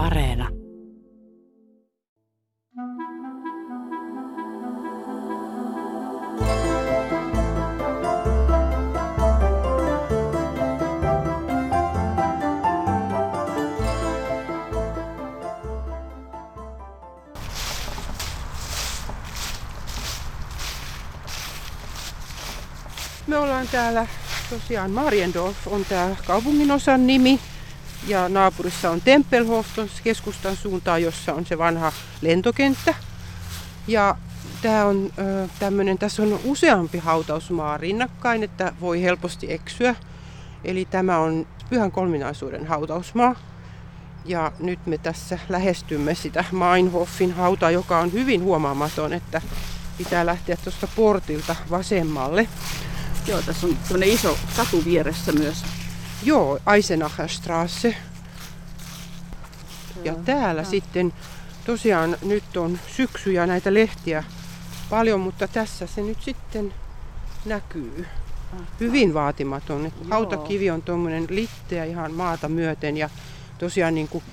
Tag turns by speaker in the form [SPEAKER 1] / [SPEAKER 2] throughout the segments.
[SPEAKER 1] Areena.
[SPEAKER 2] Me ollaan täällä tosiaan Mariendorf on tämä kaupunginosan nimi ja naapurissa on Tempelhof keskustan suuntaan, jossa on se vanha lentokenttä. Ja tämä on tämmöinen, tässä on useampi hautausmaa rinnakkain, että voi helposti eksyä. Eli tämä on Pyhän kolminaisuuden hautausmaa. Ja nyt me tässä lähestymme sitä Meinhofin hautaa, joka on hyvin huomaamaton, että pitää lähteä tuosta portilta vasemmalle.
[SPEAKER 3] Joo, tässä on tämmöinen iso katu vieressä myös.
[SPEAKER 2] Joo, Eisenacherstrasse. Ja täällä ja. sitten tosiaan nyt on syksy ja näitä lehtiä paljon, mutta tässä se nyt sitten näkyy. Hyvin vaatimaton. Hautakivi on tuommoinen litteä ihan maata myöten ja tosiaan niin kuin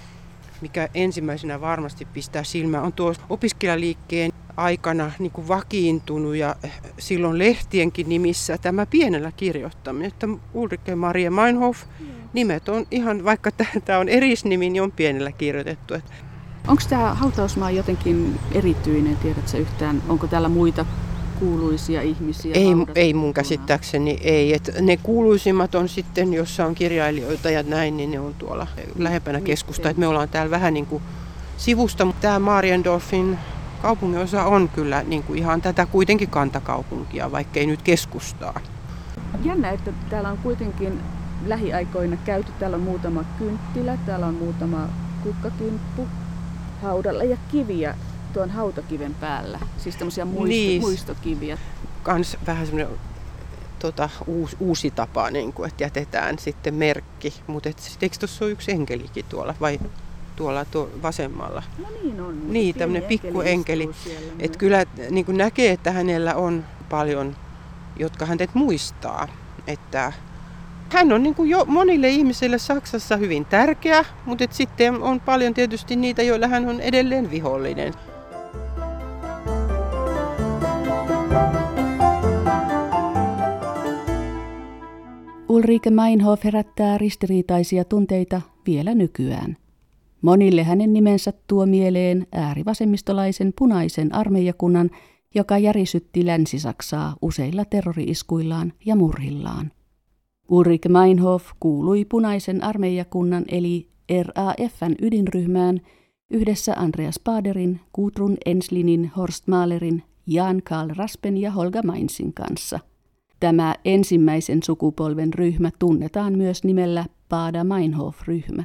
[SPEAKER 2] mikä ensimmäisenä varmasti pistää silmään, on tuo opiskelijaliikkeen aikana niin kuin vakiintunut ja silloin lehtienkin nimissä tämä pienellä kirjoittaminen, että Ulrike Maria Meinhof, nimet on ihan, vaikka tämä on erisnimi, niin on pienellä kirjoitettu.
[SPEAKER 3] Onko tämä hautausmaa jotenkin erityinen, tiedätkö yhtään, onko täällä muita kuuluisia ihmisiä?
[SPEAKER 2] Ei, ei mun käsittääkseni ei. Et ne kuuluisimmat on sitten, jossa on kirjailijoita ja näin, niin ne on tuolla lähempänä keskusta. Et me ollaan täällä vähän niin kuin sivusta, mutta tämä Mariendorfin kaupunginosa on kyllä niin kuin ihan tätä kuitenkin kantakaupunkia, vaikkei nyt keskustaa.
[SPEAKER 3] Jännä, että täällä on kuitenkin lähiaikoina käyty. Täällä on muutama kynttilä, täällä on muutama kukkakimppu haudalla ja kiviä tuon hautakiven päällä. Siis tämmöisiä muisto, niin, muistokiviä.
[SPEAKER 2] Kans vähän semmoinen tota, uusi, uusi tapa, niin kuin, että jätetään sitten merkki. Mutta eikö tuossa ole yksi enkelikin tuolla vai tuolla tuo vasemmalla?
[SPEAKER 3] No niin on.
[SPEAKER 2] Niin, tämmöinen pikku enkeli. Että kyllä niin kuin näkee, että hänellä on paljon, jotka hänet muistaa. Että hän on niin kuin jo monille ihmisille Saksassa hyvin tärkeä, mutta sitten on paljon tietysti niitä, joilla hän on edelleen vihollinen.
[SPEAKER 1] Ulrike Meinhof herättää ristiriitaisia tunteita vielä nykyään. Monille hänen nimensä tuo mieleen äärivasemmistolaisen punaisen armeijakunnan, joka järisytti Länsi-Saksaa useilla terroriiskuillaan ja murhillaan. Ulrike Meinhof kuului punaisen armeijakunnan eli RAFn ydinryhmään yhdessä Andreas Baderin, Gudrun Enslinin, Horst Mahlerin, Jan Karl Raspen ja Holga Mainzin kanssa – Tämä ensimmäisen sukupolven ryhmä tunnetaan myös nimellä Baada Meinhof-ryhmä.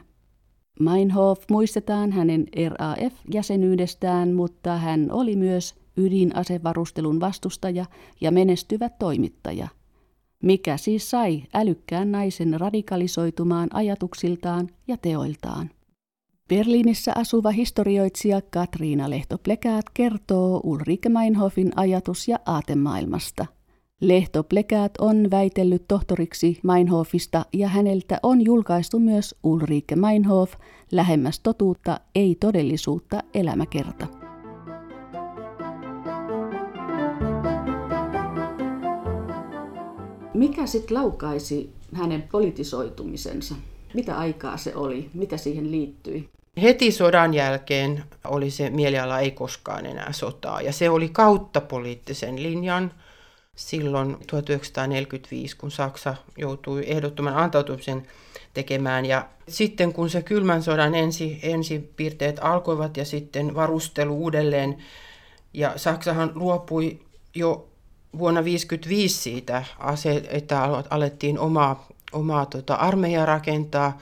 [SPEAKER 1] Meinhof muistetaan hänen RAF-jäsenyydestään, mutta hän oli myös ydinasevarustelun vastustaja ja menestyvä toimittaja. Mikä siis sai älykkään naisen radikalisoitumaan ajatuksiltaan ja teoiltaan. Berliinissä asuva historioitsija Katriina Lehto-Plekaat kertoo Ulrike Meinhofin ajatus- ja aatemaailmasta – Lehto Plekäät on väitellyt tohtoriksi Meinhofista ja häneltä on julkaistu myös Ulrike Meinhof, Lähemmäs totuutta, ei todellisuutta, elämäkerta.
[SPEAKER 3] Mikä sitten laukaisi hänen politisoitumisensa? Mitä aikaa se oli? Mitä siihen liittyi?
[SPEAKER 2] Heti sodan jälkeen oli se mieliala ei koskaan enää sotaa ja se oli kautta poliittisen linjan – silloin 1945, kun Saksa joutui ehdottoman antautumisen tekemään. Ja sitten kun se kylmän sodan ensi, ensipiirteet alkoivat ja sitten varustelu uudelleen, ja Saksahan luopui jo vuonna 1955 siitä, että alettiin omaa, omaa tota, armeijaa rakentaa,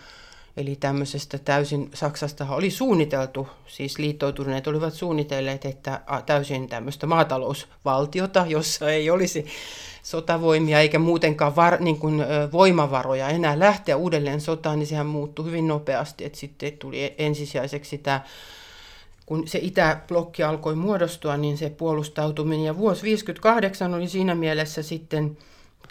[SPEAKER 2] Eli tämmöisestä täysin, Saksasta oli suunniteltu, siis liittoutuneet olivat suunnitelleet, että täysin tämmöistä maatalousvaltiota, jossa ei olisi sotavoimia eikä muutenkaan var, niin kuin, voimavaroja enää lähteä uudelleen sotaan, niin sehän muuttui hyvin nopeasti, että sitten tuli ensisijaiseksi tämä kun se itäblokki alkoi muodostua, niin se puolustautuminen. Ja vuosi 1958 oli siinä mielessä sitten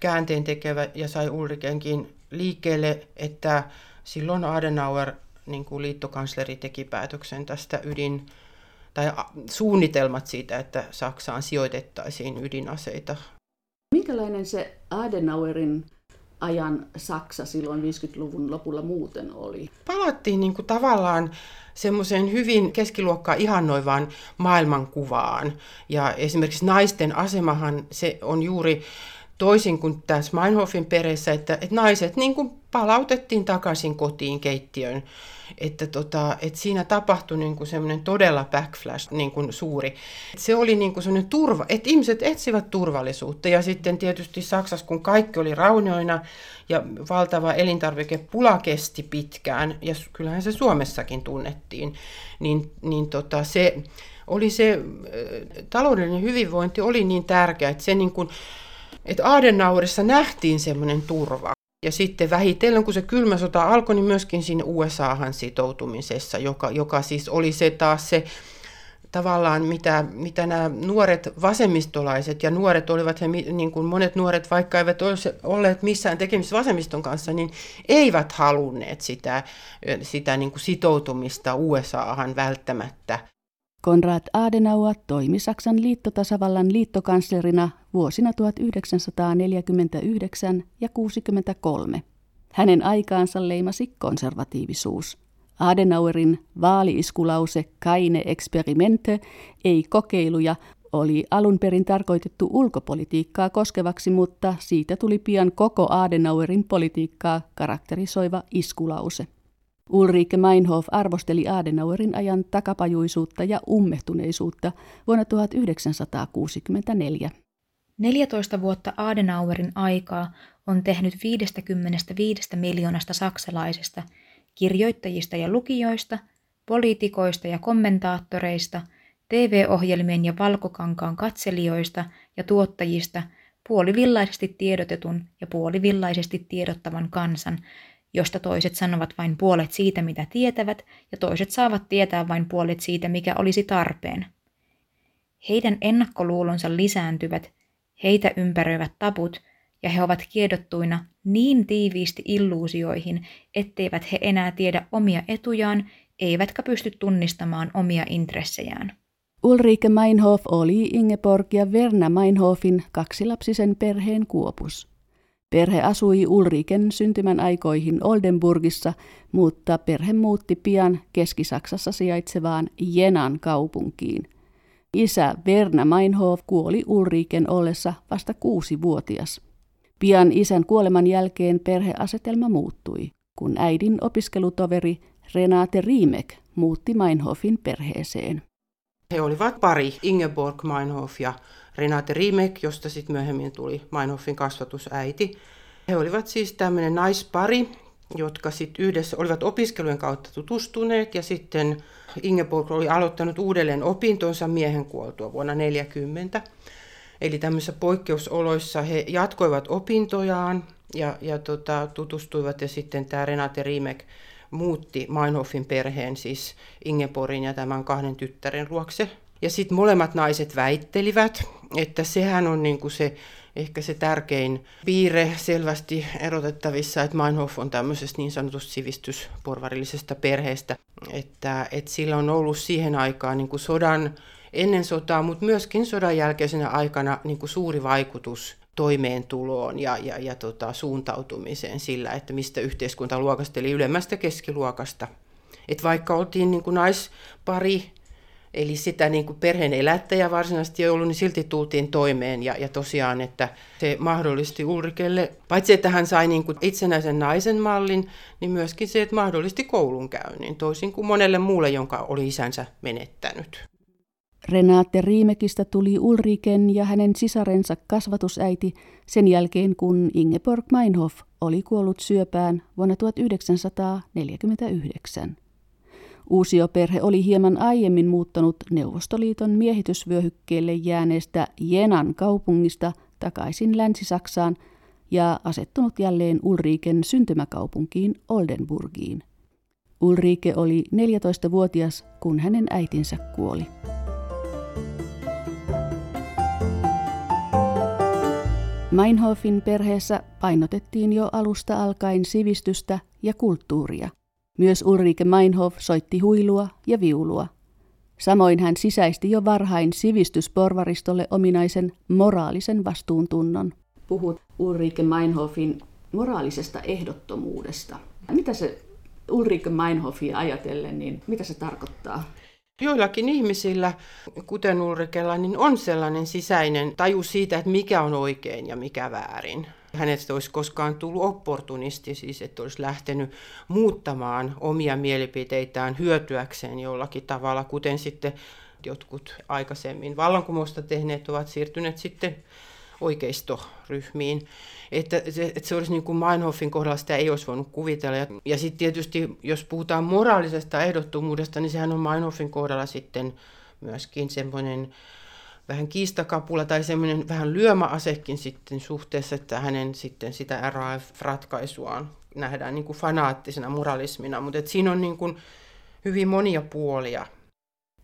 [SPEAKER 2] käänteen tekevä ja sai Ulrikenkin liikkeelle, että silloin Adenauer niin kuin liittokansleri teki päätöksen tästä ydin, tai suunnitelmat siitä, että Saksaan sijoitettaisiin ydinaseita.
[SPEAKER 1] Minkälainen se Adenauerin ajan Saksa silloin 50-luvun lopulla muuten oli?
[SPEAKER 2] Palattiin niin kuin tavallaan semmoiseen hyvin keskiluokkaa ihannoivaan maailmankuvaan. Ja esimerkiksi naisten asemahan se on juuri toisin kuin tässä Meinhofin perheessä, että, että naiset niin kuin palautettiin takaisin kotiin keittiön. Että, tota, että siinä tapahtui niin kuin semmoinen todella backflash niin kuin suuri. Se oli niin kuin semmoinen turva, että ihmiset etsivät turvallisuutta. Ja sitten tietysti Saksassa, kun kaikki oli raunioina ja valtava elintarvikepula kesti pitkään, ja kyllähän se Suomessakin tunnettiin, niin, niin tota, se oli se taloudellinen hyvinvointi oli niin tärkeä, että se niin kuin, että Adenauerissa nähtiin semmoinen turva. Ja sitten vähitellen, kun se kylmä sota alkoi, niin myöskin siinä USAhan sitoutumisessa, joka, joka siis oli se taas se tavallaan, mitä, mitä nämä nuoret vasemmistolaiset ja nuoret olivat, he, niin kuin monet nuoret, vaikka eivät olisi olleet missään tekemisissä vasemmiston kanssa, niin eivät halunneet sitä, sitä niin kuin sitoutumista USAhan välttämättä.
[SPEAKER 1] Konrad Adenauer toimi Saksan liittotasavallan liittokanslerina vuosina 1949 ja 63. Hänen aikaansa leimasi konservatiivisuus. Adenauerin vaaliiskulause Kaine experimente, ei kokeiluja, oli alun perin tarkoitettu ulkopolitiikkaa koskevaksi, mutta siitä tuli pian koko Adenauerin politiikkaa karakterisoiva iskulause. Ulrike Meinhof arvosteli Adenauerin ajan takapajuisuutta ja ummehtuneisuutta vuonna 1964.
[SPEAKER 4] 14 vuotta Adenauerin aikaa on tehnyt 55 miljoonasta saksalaisesta, kirjoittajista ja lukijoista, poliitikoista ja kommentaattoreista, TV-ohjelmien ja valkokankaan katselijoista ja tuottajista puolivillaisesti tiedotetun ja puolivillaisesti tiedottavan kansan, josta toiset sanovat vain puolet siitä, mitä tietävät, ja toiset saavat tietää vain puolet siitä, mikä olisi tarpeen. Heidän ennakkoluulonsa lisääntyvät, heitä ympäröivät tabut, ja he ovat kiedottuina niin tiiviisti illuusioihin, etteivät he enää tiedä omia etujaan, eivätkä pysty tunnistamaan omia intressejään.
[SPEAKER 1] Ulrike Meinhof oli Ingeborg ja Verna Meinhofin kaksilapsisen perheen kuopus. Perhe asui Ulriken syntymän aikoihin Oldenburgissa, mutta perhe muutti pian Keski-Saksassa sijaitsevaan Jenan kaupunkiin. Isä Verna Meinhof kuoli Ulriken ollessa vasta kuusi-vuotias. Pian isän kuoleman jälkeen perheasetelma muuttui, kun äidin opiskelutoveri Renate Riemek muutti Meinhofin perheeseen.
[SPEAKER 2] He olivat pari, Ingeborg Meinhof ja Renate Riemek, josta sitten myöhemmin tuli Meinhofin kasvatusäiti. He olivat siis tämmöinen naispari, jotka sitten yhdessä olivat opiskelujen kautta tutustuneet ja sitten Ingeborg oli aloittanut uudelleen opintonsa miehen kuoltua vuonna 1940. Eli tämmöisissä poikkeusoloissa he jatkoivat opintojaan ja, ja tota, tutustuivat ja sitten tämä Renate Riemek muutti Meinhofin perheen, siis Ingeborgin ja tämän kahden tyttären luokse. Ja sitten molemmat naiset väittelivät, että sehän on niinku se ehkä se tärkein piirre selvästi erotettavissa, että Meinhof on tämmöisestä niin sanotusta sivistysporvarillisesta perheestä, että, että sillä on ollut siihen aikaan niin kuin sodan ennen sotaa, mutta myöskin sodan jälkeisenä aikana niin kuin suuri vaikutus toimeentuloon ja, ja, ja tota, suuntautumiseen sillä, että mistä yhteiskunta luokasteli ylemmästä keskiluokasta. Et vaikka oltiin niin kuin naispari, eli sitä niin kuin perheen elättäjä varsinaisesti ei ollut, niin silti tultiin toimeen. Ja, ja tosiaan, että se mahdollisti Ulrikelle, paitsi että hän sai niin kuin itsenäisen naisen mallin, niin myöskin se, että mahdollisti koulunkäynnin, toisin kuin monelle muulle, jonka oli isänsä menettänyt.
[SPEAKER 1] Renate Riimekistä tuli Ulriken ja hänen sisarensa kasvatusäiti sen jälkeen, kun Ingeborg Meinhof oli kuollut syöpään vuonna 1949. Uusioperhe oli hieman aiemmin muuttanut Neuvostoliiton miehitysvyöhykkeelle jääneestä Jenan kaupungista takaisin Länsi-Saksaan ja asettunut jälleen Ulriken syntymäkaupunkiin Oldenburgiin. Ulrike oli 14-vuotias, kun hänen äitinsä kuoli. Meinhofin perheessä painotettiin jo alusta alkaen sivistystä ja kulttuuria. Myös Ulrike Meinhof soitti huilua ja viulua. Samoin hän sisäisti jo varhain sivistysporvaristolle ominaisen moraalisen vastuuntunnon. Puhut Ulrike Meinhofin moraalisesta ehdottomuudesta. Mitä se Ulrike Meinhofia ajatellen, niin mitä se tarkoittaa?
[SPEAKER 2] Joillakin ihmisillä, kuten Ulrikella, niin on sellainen sisäinen taju siitä, että mikä on oikein ja mikä väärin. Hänestä olisi koskaan tullut opportunisti, siis että olisi lähtenyt muuttamaan omia mielipiteitään hyötyäkseen jollakin tavalla, kuten sitten jotkut aikaisemmin vallankumousta tehneet ovat siirtyneet sitten oikeistoryhmiin. Että se, että se olisi niin kuin Meinhofin kohdalla sitä ei olisi voinut kuvitella. Ja, ja sitten tietysti, jos puhutaan moraalisesta ehdottomuudesta, niin sehän on Meinhofin kohdalla sitten myöskin semmoinen vähän kiistakapula tai semmoinen vähän lyömäasekin sitten suhteessa, että hänen sitten sitä RAF-ratkaisuaan nähdään niin kuin fanaattisena moralismina, mutta siinä on niin kuin hyvin monia puolia.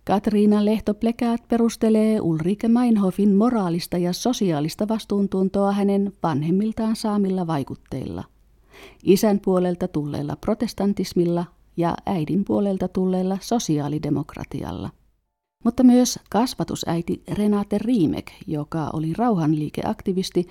[SPEAKER 1] Katriina Lehto-Plekaat perustelee Ulrike Meinhofin moraalista ja sosiaalista vastuuntuntoa hänen vanhemmiltaan saamilla vaikutteilla. Isän puolelta tulleella protestantismilla ja äidin puolelta tulleella sosiaalidemokratialla. Mutta myös kasvatusäiti Renate Riimek, joka oli rauhanliikeaktivisti,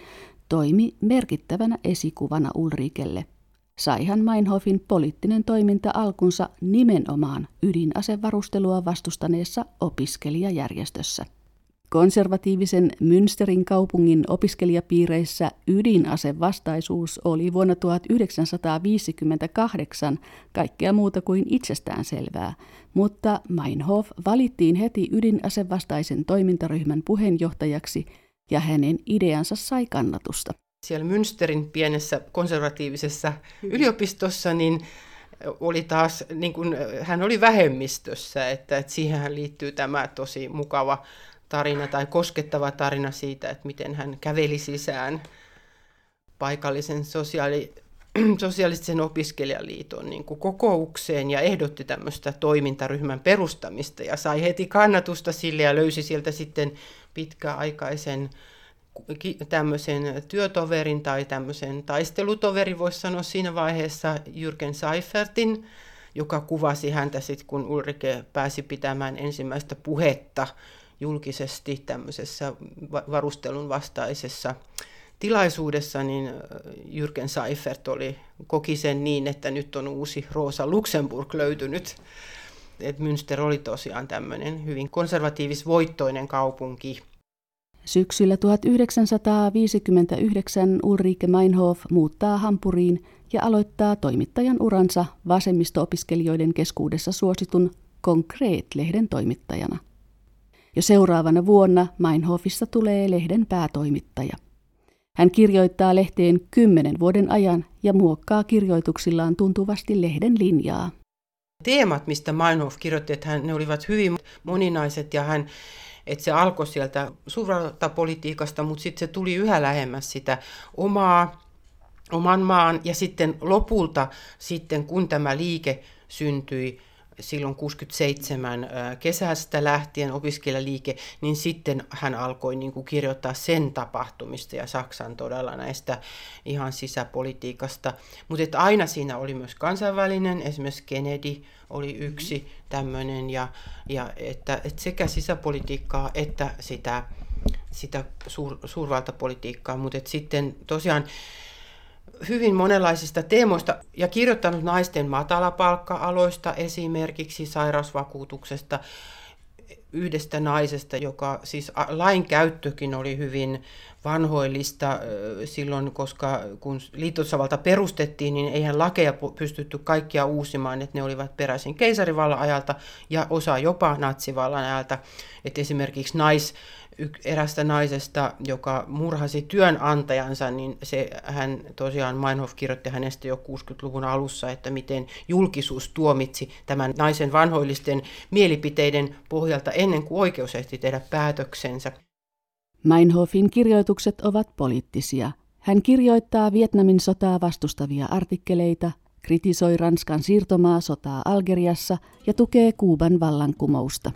[SPEAKER 1] toimi merkittävänä esikuvana Ulrikelle – saihan Meinhofin poliittinen toiminta alkunsa nimenomaan ydinasevarustelua vastustaneessa opiskelijajärjestössä. Konservatiivisen Münsterin kaupungin opiskelijapiireissä ydinasevastaisuus oli vuonna 1958 kaikkea muuta kuin itsestäänselvää, mutta Meinhof valittiin heti ydinasevastaisen toimintaryhmän puheenjohtajaksi ja hänen ideansa sai kannatusta.
[SPEAKER 2] Siellä Münsterin pienessä konservatiivisessa yliopistossa, niin oli taas, niin kuin, hän oli vähemmistössä, että, että siihen liittyy tämä tosi mukava tarina tai koskettava tarina siitä, että miten hän käveli sisään paikallisen sosiaali, sosiaalisen opiskelijaliiton niin kuin kokoukseen ja ehdotti tämmöistä toimintaryhmän perustamista ja sai heti kannatusta sille ja löysi sieltä sitten pitkäaikaisen tämmöisen työtoverin tai tämmöisen taistelutoverin, voisi sanoa siinä vaiheessa Jürgen Seifertin, joka kuvasi häntä sitten, kun Ulrike pääsi pitämään ensimmäistä puhetta julkisesti tämmöisessä varustelun vastaisessa tilaisuudessa, niin Jürgen Seifert oli, koki sen niin, että nyt on uusi Rosa Luxemburg löytynyt. Et Münster oli tosiaan tämmöinen hyvin konservatiivis-voittoinen kaupunki,
[SPEAKER 1] Syksyllä 1959 Ulrike Meinhof muuttaa Hampuriin ja aloittaa toimittajan uransa vasemmisto-opiskelijoiden keskuudessa suositun Konkreet-lehden toimittajana. Jo seuraavana vuonna Meinhofissa tulee lehden päätoimittaja. Hän kirjoittaa lehteen kymmenen vuoden ajan ja muokkaa kirjoituksillaan tuntuvasti lehden linjaa.
[SPEAKER 2] Teemat, mistä Meinhof kirjoitti, että hän, ne olivat hyvin moninaiset ja hän että se alkoi sieltä suurvaltapolitiikasta, mutta sitten se tuli yhä lähemmäs sitä omaa, oman maan ja sitten lopulta sitten kun tämä liike syntyi, silloin 67 kesästä lähtien opiskelijaliike, niin sitten hän alkoi niin kuin kirjoittaa sen tapahtumista ja Saksan todella näistä ihan sisäpolitiikasta. Mutta aina siinä oli myös kansainvälinen, esimerkiksi Kennedy oli yksi tämmöinen, ja, ja että, että sekä sisäpolitiikkaa että sitä, sitä suur, suurvaltapolitiikkaa, mutta sitten tosiaan hyvin monenlaisista teemoista ja kirjoittanut naisten matalapalkka-aloista esimerkiksi sairausvakuutuksesta yhdestä naisesta, joka siis lain käyttökin oli hyvin vanhoillista silloin, koska kun liittosavalta perustettiin, niin eihän lakeja pystytty kaikkia uusimaan, että ne olivat peräisin keisarivallan ajalta ja osa jopa natsivallan ajalta. Että esimerkiksi nais, erästä naisesta, joka murhasi työnantajansa, niin se, hän tosiaan Meinhof kirjoitti hänestä jo 60-luvun alussa, että miten julkisuus tuomitsi tämän naisen vanhoillisten mielipiteiden pohjalta ennen kuin oikeus ehti tehdä päätöksensä.
[SPEAKER 1] Meinhofin kirjoitukset ovat poliittisia. Hän kirjoittaa Vietnamin sotaa vastustavia artikkeleita, kritisoi Ranskan siirtomaa sotaa Algeriassa ja tukee Kuuban vallankumousta.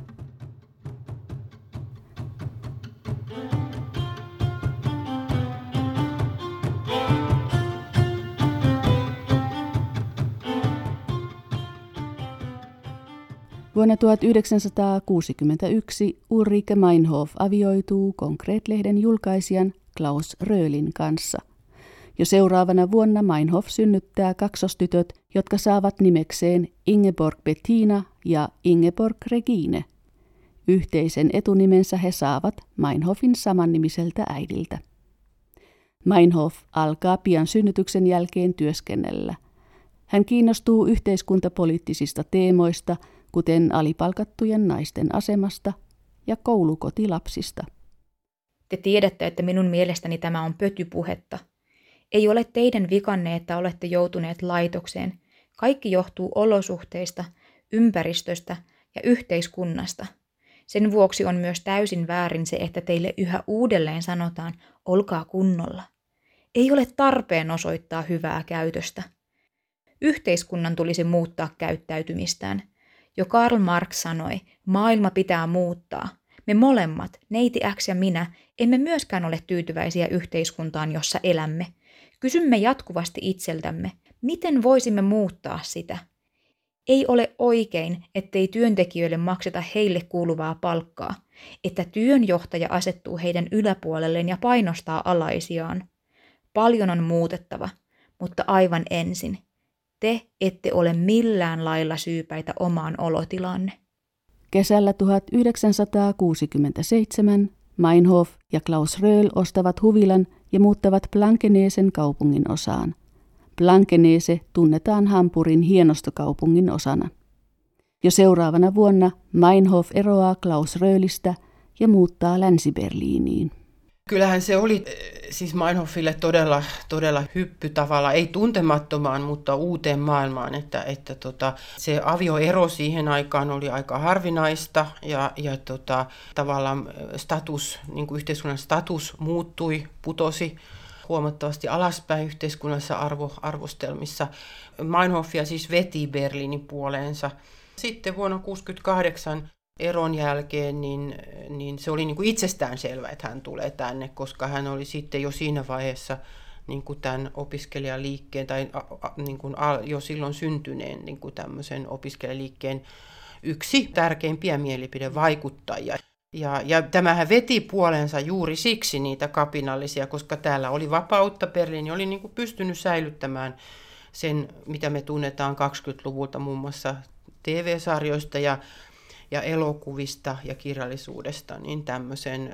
[SPEAKER 1] Vuonna 1961 Ulrike Meinhof avioituu Konkreet-lehden julkaisijan Klaus Röölin kanssa. Jo seuraavana vuonna Meinhof synnyttää kaksostytöt, jotka saavat nimekseen Ingeborg Bettina ja Ingeborg Regine. Yhteisen etunimensä he saavat Meinhofin samannimiseltä äidiltä. Meinhof alkaa pian synnytyksen jälkeen työskennellä. Hän kiinnostuu yhteiskuntapoliittisista teemoista, kuten alipalkattujen naisten asemasta ja koulukotilapsista.
[SPEAKER 4] Te tiedätte, että minun mielestäni tämä on pötypuhetta. Ei ole teidän vikanne, että olette joutuneet laitokseen. Kaikki johtuu olosuhteista, ympäristöstä ja yhteiskunnasta. Sen vuoksi on myös täysin väärin se, että teille yhä uudelleen sanotaan, olkaa kunnolla. Ei ole tarpeen osoittaa hyvää käytöstä. Yhteiskunnan tulisi muuttaa käyttäytymistään. Jo Karl Marx sanoi, maailma pitää muuttaa. Me molemmat, neiti X ja minä, emme myöskään ole tyytyväisiä yhteiskuntaan, jossa elämme. Kysymme jatkuvasti itseltämme, miten voisimme muuttaa sitä. Ei ole oikein, ettei työntekijöille makseta heille kuuluvaa palkkaa, että työnjohtaja asettuu heidän yläpuolelleen ja painostaa alaisiaan. Paljon on muutettava, mutta aivan ensin, te ette ole millään lailla syypäitä omaan olotilanne.
[SPEAKER 1] Kesällä 1967 Meinhof ja Klaus Röhl ostavat huvilan ja muuttavat Blankeneesen kaupungin osaan. Blankenese tunnetaan Hampurin hienostokaupungin osana. Jo seuraavana vuonna Meinhof eroaa Klaus Röhlistä ja muuttaa Länsi-Berliiniin.
[SPEAKER 2] Kyllähän se oli eh, siis Meinhofille todella, todella hyppy tavalla, ei tuntemattomaan, mutta uuteen maailmaan, että, että tota, se avioero siihen aikaan oli aika harvinaista ja, ja tota, tavallaan status, niin kuin yhteiskunnan status muuttui, putosi huomattavasti alaspäin yhteiskunnassa arvo, arvostelmissa. Meinhofia siis veti Berliinin puoleensa. Sitten vuonna 1968 eron jälkeen, niin, niin se oli niin kuin itsestään selvä, että hän tulee tänne, koska hän oli sitten jo siinä vaiheessa niin kuin tämän opiskelijaliikkeen tai niin kuin jo silloin syntyneen niin kuin tämmöisen opiskelijaliikkeen yksi tärkeimpiä mielipidevaikuttajia. Ja, ja tämähän veti puolensa juuri siksi niitä kapinallisia, koska täällä oli vapautta. Berliini oli niin kuin pystynyt säilyttämään sen, mitä me tunnetaan 20-luvulta muun muassa TV-sarjoista ja ja elokuvista ja kirjallisuudesta, niin tämmöisen,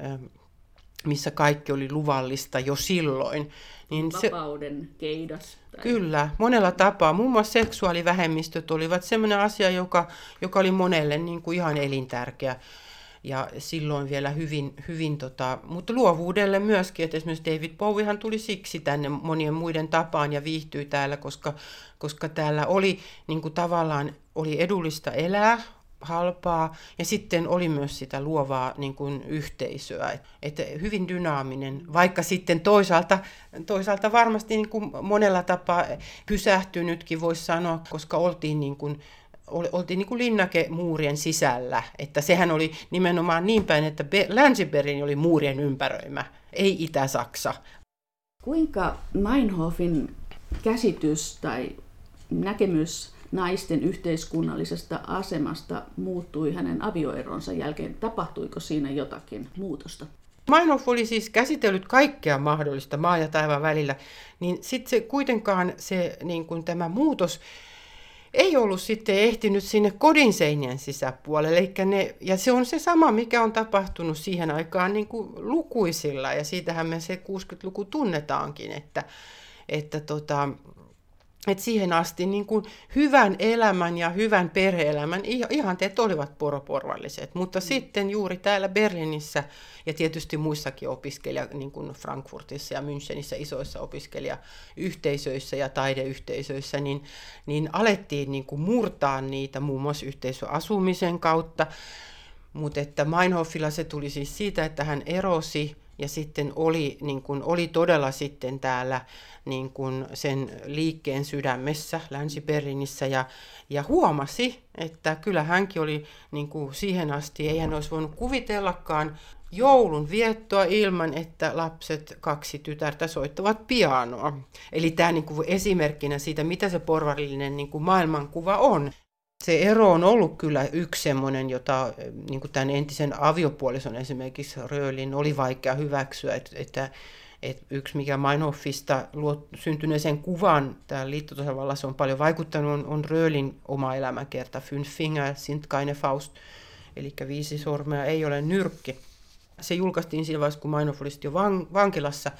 [SPEAKER 2] missä kaikki oli luvallista jo silloin.
[SPEAKER 3] Niin Vapauden se, keidas.
[SPEAKER 2] Tai... Kyllä, monella tapaa. Muun muassa seksuaalivähemmistöt olivat sellainen asia, joka, joka oli monelle niin kuin ihan elintärkeä ja silloin vielä hyvin, hyvin tota, mutta luovuudelle myöskin, että esimerkiksi David Bowiehan tuli siksi tänne monien muiden tapaan ja viihtyi täällä, koska, koska täällä oli niin kuin tavallaan oli edullista elää, halpaa ja sitten oli myös sitä luovaa niin kuin yhteisöä. Että hyvin dynaaminen, vaikka sitten toisaalta, toisaalta varmasti niin kuin monella tapaa pysähtynytkin voisi sanoa, koska oltiin niin kuin oltiin niin kuin linnakemuurien sisällä, että sehän oli nimenomaan niin päin, että länsi oli muurien ympäröimä, ei Itä-Saksa.
[SPEAKER 3] Kuinka Meinhofin käsitys tai näkemys naisten yhteiskunnallisesta asemasta muuttui hänen avioeronsa jälkeen. Tapahtuiko siinä jotakin muutosta?
[SPEAKER 2] Meinhof oli siis käsitellyt kaikkea mahdollista maa ja taivaan välillä, niin sitten se kuitenkaan se, niin kuin tämä muutos ei ollut sitten ehtinyt sinne kodin seinien sisäpuolelle. Eli ne, ja se on se sama, mikä on tapahtunut siihen aikaan niin kuin lukuisilla, ja siitähän me se 60-luku tunnetaankin, että, että tota, et siihen asti niin kuin hyvän elämän ja hyvän perheelämän ihanteet olivat poroporvalliset, mutta mm. sitten juuri täällä Berliinissä ja tietysti muissakin opiskelija, niin kuin Frankfurtissa ja Münchenissä isoissa opiskelijayhteisöissä ja taideyhteisöissä, niin, niin alettiin niin kuin murtaa niitä muun muassa yhteisöasumisen kautta, mutta että Meinhofilla se tuli siis siitä, että hän erosi ja sitten oli, niin kuin, oli todella sitten täällä niin kuin sen liikkeen sydämessä Länsi-Berliinissä ja, ja huomasi, että kyllä hänkin oli niin kuin siihen asti, ei hän olisi voinut kuvitellakaan joulun viettoa ilman, että lapset, kaksi tytärtä soittavat pianoa. Eli tämä niin kuin esimerkkinä siitä, mitä se porvarillinen niin kuin maailmankuva on. Se ero on ollut kyllä yksi semmoinen, jota niin kuin tämän entisen aviopuolison esimerkiksi Röölin oli vaikea hyväksyä, että, että, että yksi mikä Meinhofista luo syntyneeseen kuvan täällä liittotasavallassa on paljon vaikuttanut, on, on Röölin oma elämäkerta, Fünf Finger sind keine Faust, eli viisi sormea ei ole nyrkki. Se julkaistiin siinä vaiheessa, kun Meinhof oli jo van, vankilassa,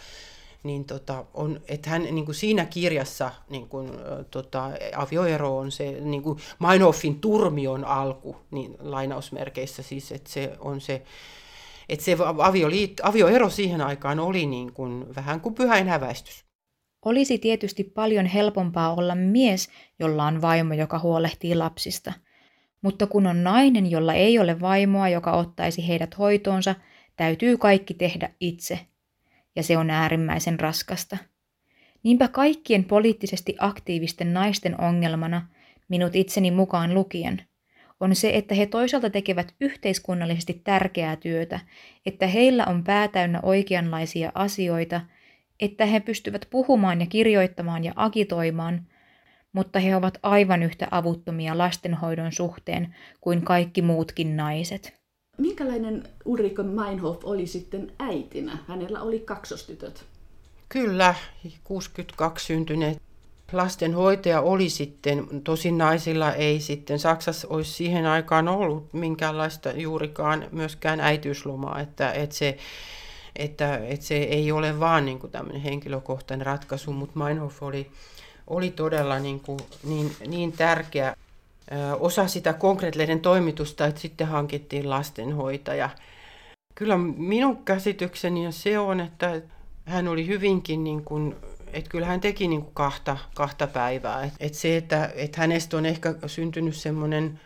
[SPEAKER 2] niin tota, on, että hän niin kuin siinä kirjassa niin kuin, tota, avioero on se niin kuin Meinhofin turmion alku, niin lainausmerkeissä siis, että se on se, että se avioliit, avioero siihen aikaan oli niin kuin, vähän kuin pyhäin häväistys.
[SPEAKER 4] Olisi tietysti paljon helpompaa olla mies, jolla on vaimo, joka huolehtii lapsista. Mutta kun on nainen, jolla ei ole vaimoa, joka ottaisi heidät hoitoonsa, täytyy kaikki tehdä itse – ja se on äärimmäisen raskasta. Niinpä kaikkien poliittisesti aktiivisten naisten ongelmana, minut itseni mukaan lukien, on se, että he toisaalta tekevät yhteiskunnallisesti tärkeää työtä, että heillä on päätäynnä oikeanlaisia asioita, että he pystyvät puhumaan ja kirjoittamaan ja agitoimaan, mutta he ovat aivan yhtä avuttomia lastenhoidon suhteen kuin kaikki muutkin naiset.
[SPEAKER 3] Minkälainen Ulrike Meinhof oli sitten äitinä? Hänellä oli kaksostytöt.
[SPEAKER 2] Kyllä, 62 syntyneet lastenhoitaja oli sitten, tosin naisilla ei sitten, Saksassa olisi siihen aikaan ollut minkäänlaista juurikaan myöskään äitiyslomaa, että, että, se, että, että se ei ole vaan niin kuin tämmöinen henkilökohtainen ratkaisu, mutta Meinhof oli, oli todella niin, kuin, niin, niin tärkeä osa sitä konkreettisen toimitusta, että sitten hankittiin lastenhoitaja. Kyllä minun käsitykseni se on, että hän oli hyvinkin niin kuin, että kyllä hän teki niin kuin kahta, kahta päivää. Että se, että, että hänestä on ehkä syntynyt semmoinen,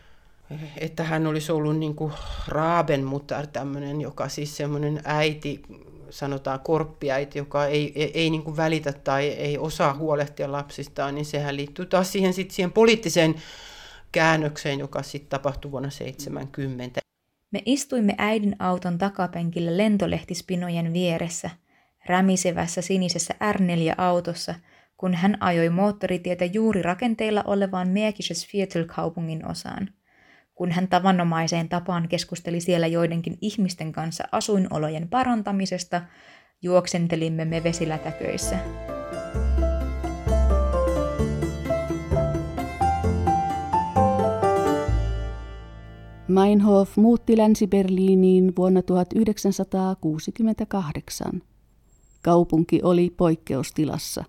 [SPEAKER 2] että hän olisi ollut niin kuin Raaben, mutta tämmöinen, joka siis semmoinen äiti, sanotaan korppiäiti, joka ei, ei, ei niin kuin välitä tai ei osaa huolehtia lapsistaan, niin sehän liittyy taas siihen, sit siihen poliittiseen käännökseen, joka sitten tapahtui vuonna 70.
[SPEAKER 4] Me istuimme äidin auton takapenkillä lentolehtispinojen vieressä, rämisevässä sinisessä R4-autossa, kun hän ajoi moottoritietä juuri rakenteilla olevaan Märkisches Viertel-kaupungin osaan. Kun hän tavanomaiseen tapaan keskusteli siellä joidenkin ihmisten kanssa asuinolojen parantamisesta, juoksentelimme me vesilätäköissä.
[SPEAKER 1] Meinhof muutti Länsi-Berliiniin vuonna 1968. Kaupunki oli poikkeustilassa.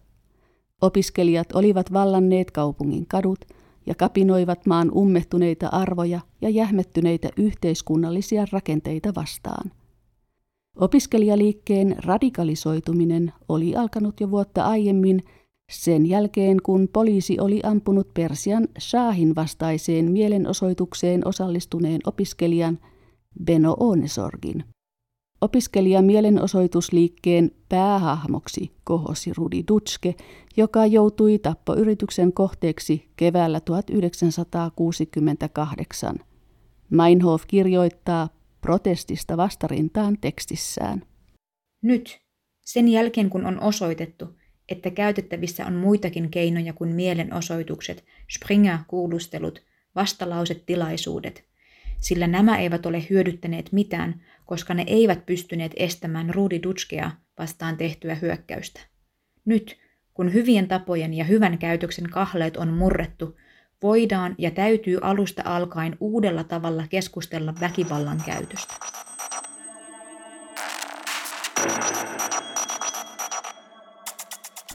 [SPEAKER 1] Opiskelijat olivat vallanneet kaupungin kadut ja kapinoivat maan ummehtuneita arvoja ja jähmettyneitä yhteiskunnallisia rakenteita vastaan. Opiskelijaliikkeen radikalisoituminen oli alkanut jo vuotta aiemmin sen jälkeen, kun poliisi oli ampunut Persian Shahin vastaiseen mielenosoitukseen osallistuneen opiskelijan Beno Onesorgin. Opiskelija mielenosoitusliikkeen päähahmoksi kohosi Rudi Dutske, joka joutui tappoyrityksen kohteeksi keväällä 1968. Meinhof kirjoittaa protestista vastarintaan tekstissään.
[SPEAKER 4] Nyt, sen jälkeen kun on osoitettu, että käytettävissä on muitakin keinoja kuin mielenosoitukset, Springer-kuulustelut, vastalausetilaisuudet, sillä nämä eivät ole hyödyttäneet mitään, koska ne eivät pystyneet estämään Rudi Dutskea vastaan tehtyä hyökkäystä. Nyt, kun hyvien tapojen ja hyvän käytöksen kahleet on murrettu, voidaan ja täytyy alusta alkaen uudella tavalla keskustella väkivallan käytöstä.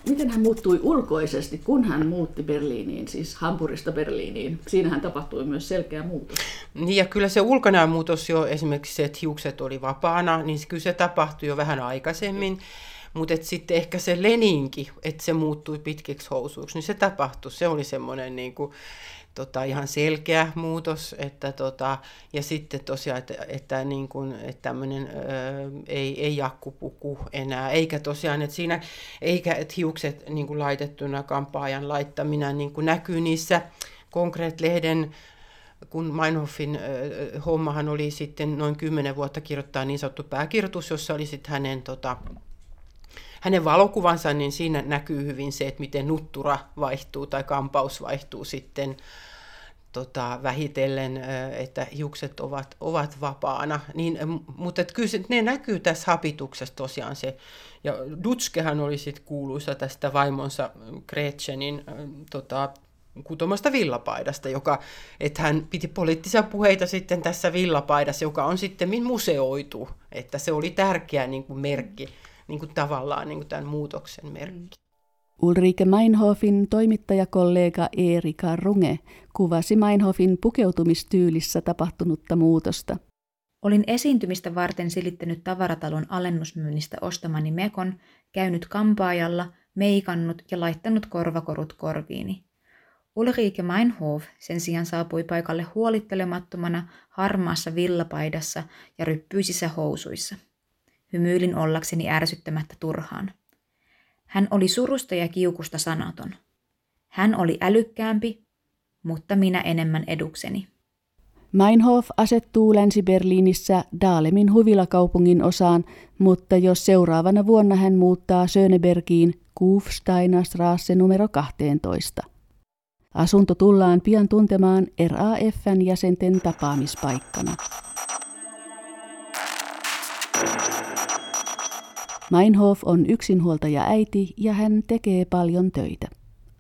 [SPEAKER 3] Miten hän muuttui ulkoisesti, kun hän muutti Berliiniin, siis Hampurista Berliiniin? Siinähän tapahtui myös selkeä muutos.
[SPEAKER 2] Niin ja kyllä se ulkonäön muutos jo, esimerkiksi se, että hiukset oli vapaana, niin kyllä se tapahtui jo vähän aikaisemmin. Mutta sitten ehkä se leninki, että se muuttui pitkiksi housuiksi, niin se tapahtui. Se oli semmoinen niin tota, ihan selkeä muutos, että tota, ja sitten tosiaan, että, että, niin kuin, että tämmöinen ö, ei, ei jakkupuku enää, eikä tosiaan, että siinä, eikä että hiukset niin kuin laitettuna kampaajan laittaminen niin kuin näkyy niissä Konkreet-lehden kun Meinhofin ö, hommahan oli sitten noin kymmenen vuotta kirjoittaa niin sanottu pääkirjoitus, jossa oli sitten hänen tota, hänen valokuvansa, niin siinä näkyy hyvin se, että miten nuttura vaihtuu tai kampaus vaihtuu sitten tota, vähitellen, että hiukset ovat, ovat vapaana. Niin, mutta et kyllä se, ne näkyy tässä hapituksessa tosiaan se. Ja Dutskehan oli sitten kuuluisa tästä vaimonsa Gretchenin tota, kutomasta villapaidasta, joka, että hän piti poliittisia puheita sitten tässä villapaidassa, joka on sitten museoitu, että se oli tärkeä niin kuin merkki, niin kuin tavallaan niin kuin tämän muutoksen merkki.
[SPEAKER 1] Ulrike Meinhofin toimittajakollega Erika Runge kuvasi Meinhofin pukeutumistyylissä tapahtunutta muutosta.
[SPEAKER 4] Olin esiintymistä varten silittänyt tavaratalon alennusmyynnistä ostamani mekon, käynyt kampaajalla, meikannut ja laittanut korvakorut korviini. Ulrike Meinhof sen sijaan saapui paikalle huolittelemattomana harmaassa villapaidassa ja ryppyisissä housuissa. Hymyilin ollakseni ärsyttämättä turhaan. Hän oli surusta ja kiukusta sanaton. Hän oli älykkäämpi, mutta minä enemmän edukseni.
[SPEAKER 1] Meinhof asettuu Länsi-Berliinissä Daalemin huvilakaupungin osaan, mutta jos seuraavana vuonna hän muuttaa Sönebergiin Kufsteiner Strasse numero 12. Asunto tullaan pian tuntemaan RAFn jäsenten tapaamispaikkana. Meinhof on yksinhuoltaja äiti ja hän tekee paljon töitä.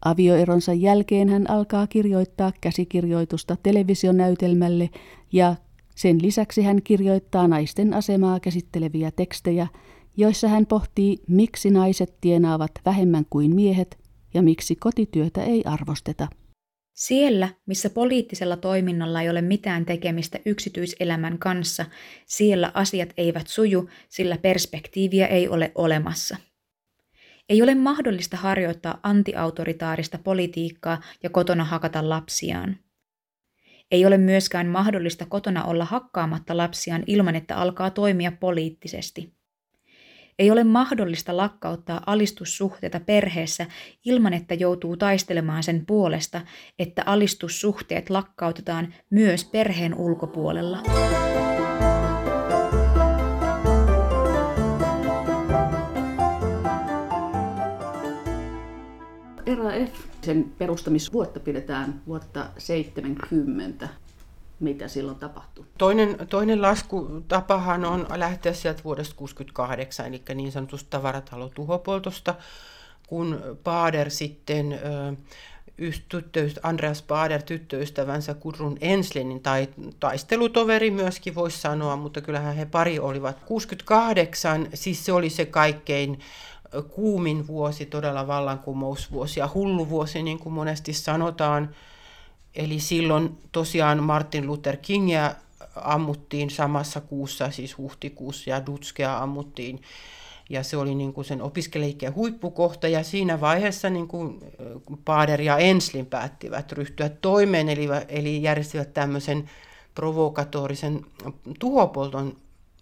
[SPEAKER 1] Avioeronsa jälkeen hän alkaa kirjoittaa käsikirjoitusta televisionäytelmälle ja sen lisäksi hän kirjoittaa naisten asemaa käsitteleviä tekstejä, joissa hän pohtii, miksi naiset tienaavat vähemmän kuin miehet ja miksi kotityötä ei arvosteta.
[SPEAKER 4] Siellä, missä poliittisella toiminnalla ei ole mitään tekemistä yksityiselämän kanssa, siellä asiat eivät suju, sillä perspektiiviä ei ole olemassa. Ei ole mahdollista harjoittaa antiautoritaarista politiikkaa ja kotona hakata lapsiaan. Ei ole myöskään mahdollista kotona olla hakkaamatta lapsiaan ilman, että alkaa toimia poliittisesti. Ei ole mahdollista lakkauttaa alistussuhteita perheessä ilman, että joutuu taistelemaan sen puolesta, että alistussuhteet lakkautetaan myös perheen ulkopuolella.
[SPEAKER 1] RAF, sen perustamisvuotta pidetään vuotta 70 mitä silloin tapahtui?
[SPEAKER 2] Toinen, toinen laskutapahan on lähteä sieltä vuodesta 68, eli niin sanotusta tavaratalo tuhopoltosta, kun Bader sitten tyttöystä, Andreas Bader tyttöystävänsä Gudrun Enslinin tai taistelutoveri myöskin voisi sanoa, mutta kyllähän he pari olivat. 68, siis se oli se kaikkein kuumin vuosi, todella vallankumousvuosi ja hullu vuosi, niin kuin monesti sanotaan. Eli silloin tosiaan Martin Luther Kingia ammuttiin samassa kuussa, siis huhtikuussa, ja Dutskea ammuttiin. Ja se oli niin kuin sen opiskelijikkeen huippukohta, ja siinä vaiheessa niin kuin Bader ja Enslin päättivät ryhtyä toimeen, eli, eli järjestivät tämmöisen provokatorisen tuhopolton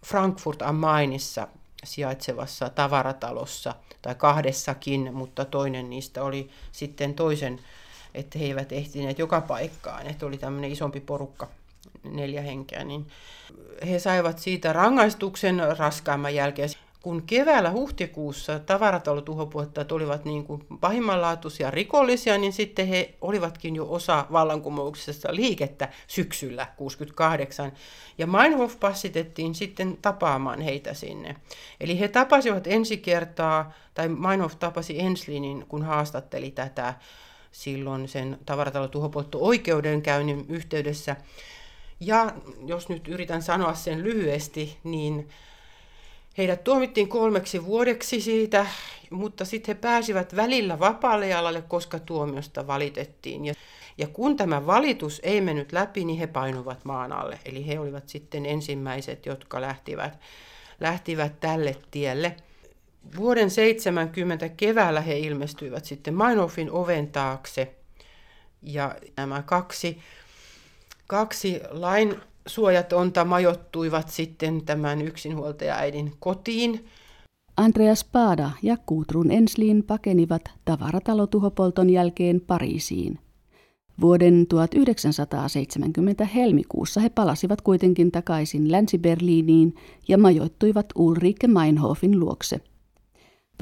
[SPEAKER 2] Frankfurt am Mainissa sijaitsevassa tavaratalossa, tai kahdessakin, mutta toinen niistä oli sitten toisen että he eivät ehtineet joka paikkaan, että oli tämmöinen isompi porukka, neljä henkeä, niin he saivat siitä rangaistuksen raskaamman jälkeen. Kun keväällä huhtikuussa tavaratalotuhopuhettajat olivat niin kuin pahimmanlaatuisia rikollisia, niin sitten he olivatkin jo osa vallankumouksesta liikettä syksyllä 68. Ja Meinhof passitettiin sitten tapaamaan heitä sinne. Eli he tapasivat ensi kertaa, tai Meinhof tapasi Enslinin, kun haastatteli tätä silloin sen tavaratalo-tuhopoltto-oikeudenkäynnin yhteydessä. Ja jos nyt yritän sanoa sen lyhyesti, niin heidät tuomittiin kolmeksi vuodeksi siitä, mutta sitten he pääsivät välillä vapaalle jalalle, koska tuomiosta valitettiin. Ja, ja kun tämä valitus ei mennyt läpi, niin he painuvat maan alle. Eli he olivat sitten ensimmäiset, jotka lähtivät, lähtivät tälle tielle. Vuoden 70 keväällä he ilmestyivät sitten Meinhofin oven taakse. Ja nämä kaksi, kaksi lain suojatonta majottuivat sitten tämän yksinhuoltajaäidin kotiin.
[SPEAKER 1] Andreas Paada ja Kuutrun Enslin pakenivat tavaratalotuhopolton jälkeen Pariisiin. Vuoden 1970 helmikuussa he palasivat kuitenkin takaisin Länsi-Berliiniin ja majoittuivat Ulrike Meinhofin luokse –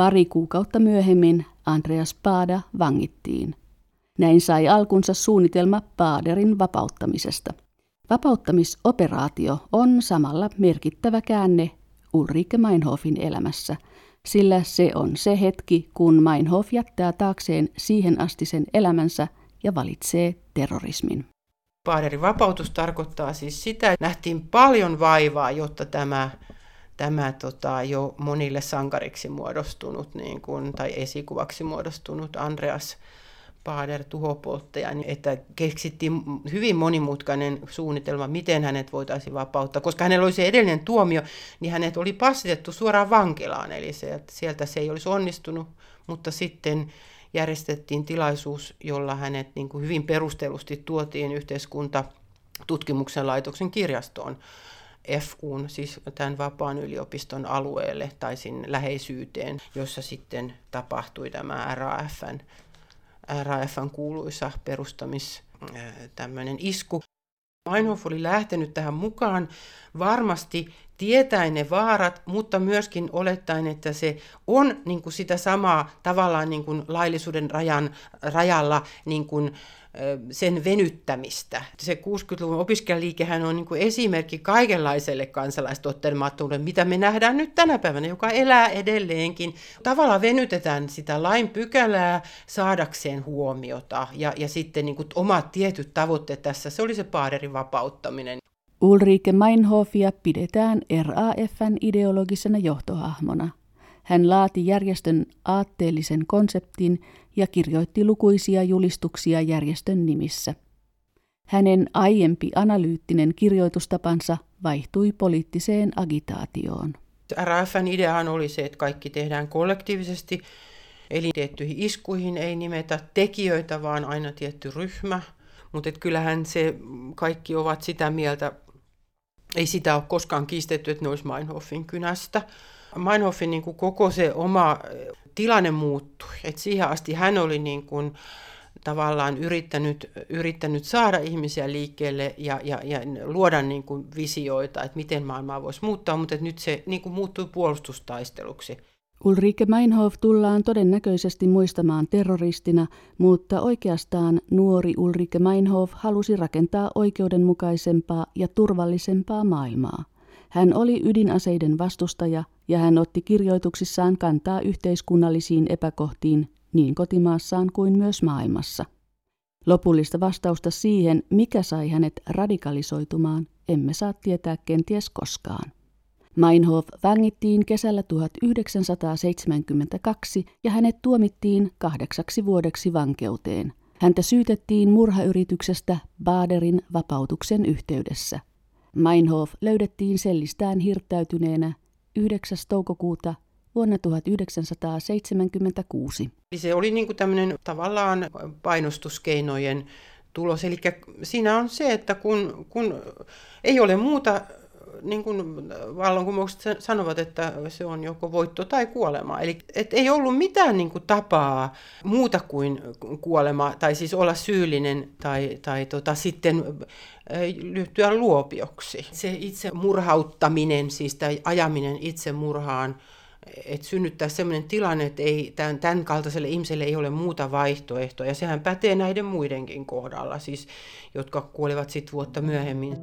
[SPEAKER 1] Pari kuukautta myöhemmin Andreas Paada vangittiin. Näin sai alkunsa suunnitelma Baaderin vapauttamisesta. Vapauttamisoperaatio on samalla merkittävä käänne Ulrike Meinhofin elämässä, sillä se on se hetki, kun Meinhof jättää taakseen siihen asti sen elämänsä ja valitsee terrorismin.
[SPEAKER 2] Baaderin vapautus tarkoittaa siis sitä, että nähtiin paljon vaivaa, jotta tämä, tämä tota, jo monille sankariksi muodostunut niin kuin, tai esikuvaksi muodostunut Andreas Baader tuhopolttaja, niin että keksittiin hyvin monimutkainen suunnitelma, miten hänet voitaisiin vapauttaa. Koska hänellä oli se edellinen tuomio, niin hänet oli passitettu suoraan vankilaan, eli se, että sieltä se ei olisi onnistunut, mutta sitten järjestettiin tilaisuus, jolla hänet niin kuin hyvin perustellusti tuotiin yhteiskunta tutkimuksen laitoksen kirjastoon. FUn, siis tämän vapaan yliopiston alueelle tai sinne läheisyyteen, jossa sitten tapahtui tämä RAFn RAFn kuuluisa perustamis tämmöinen isku. Meinhof oli lähtenyt tähän mukaan varmasti tietäen ne vaarat, mutta myöskin olettaen, että se on niin kuin sitä samaa tavallaan niin kuin laillisuuden rajan, rajalla niin kuin, sen venyttämistä. Se 60-luvun opiskelijaliikehän on niin kuin esimerkki kaikenlaiselle kansalaistottelemattomuudelle, mitä me nähdään nyt tänä päivänä, joka elää edelleenkin. Tavallaan venytetään sitä lain pykälää saadakseen huomiota ja, ja sitten niin kuin omat tietyt tavoitteet tässä. Se oli se paaderin vapauttaminen.
[SPEAKER 1] Ulrike Meinhofia pidetään RAFn ideologisena johtohahmona. Hän laati järjestön aatteellisen konseptin ja kirjoitti lukuisia julistuksia järjestön nimissä. Hänen aiempi analyyttinen kirjoitustapansa vaihtui poliittiseen agitaatioon.
[SPEAKER 2] RAFn ideahan oli se, että kaikki tehdään kollektiivisesti, eli tiettyihin iskuihin ei nimetä tekijöitä, vaan aina tietty ryhmä. Mutta kyllähän se kaikki ovat sitä mieltä, ei sitä ole koskaan kiistetty, että ne olisi Meinhofin kynästä. Meinhofin niin kuin koko se oma tilanne muuttui. Et siihen asti hän oli niin kuin, tavallaan yrittänyt, yrittänyt saada ihmisiä liikkeelle ja, ja, ja luoda niin kuin visioita, että miten maailmaa voisi muuttaa, mutta nyt se niin kuin muuttui puolustustaisteluksi.
[SPEAKER 1] Ulrike Meinhof tullaan todennäköisesti muistamaan terroristina, mutta oikeastaan nuori Ulrike Meinhof halusi rakentaa oikeudenmukaisempaa ja turvallisempaa maailmaa. Hän oli ydinaseiden vastustaja ja hän otti kirjoituksissaan kantaa yhteiskunnallisiin epäkohtiin niin kotimaassaan kuin myös maailmassa. Lopullista vastausta siihen, mikä sai hänet radikalisoitumaan, emme saa tietää kenties koskaan. Meinhof vangittiin kesällä 1972 ja hänet tuomittiin kahdeksaksi vuodeksi vankeuteen. Häntä syytettiin murhayrityksestä Baderin vapautuksen yhteydessä. Meinhof löydettiin sellistään hirttäytyneenä 9. toukokuuta vuonna 1976.
[SPEAKER 2] Se oli niin kuin tämmöinen tavallaan painostuskeinojen tulos. Eli siinä on se, että kun, kun ei ole muuta niin kuin vallankumoukset sanovat, että se on joko voitto tai kuolema. Eli et ei ollut mitään niin kuin tapaa muuta kuin kuolema, tai siis olla syyllinen tai, tai tota, sitten lyhtyä luopioksi. Se itse murhauttaminen, siis tai ajaminen itse murhaan, että synnyttää sellainen tilanne, että ei, tämän, tämän kaltaiselle ihmiselle ei ole muuta vaihtoehtoa. Ja sehän pätee näiden muidenkin kohdalla, siis, jotka kuolevat sitten vuotta myöhemmin.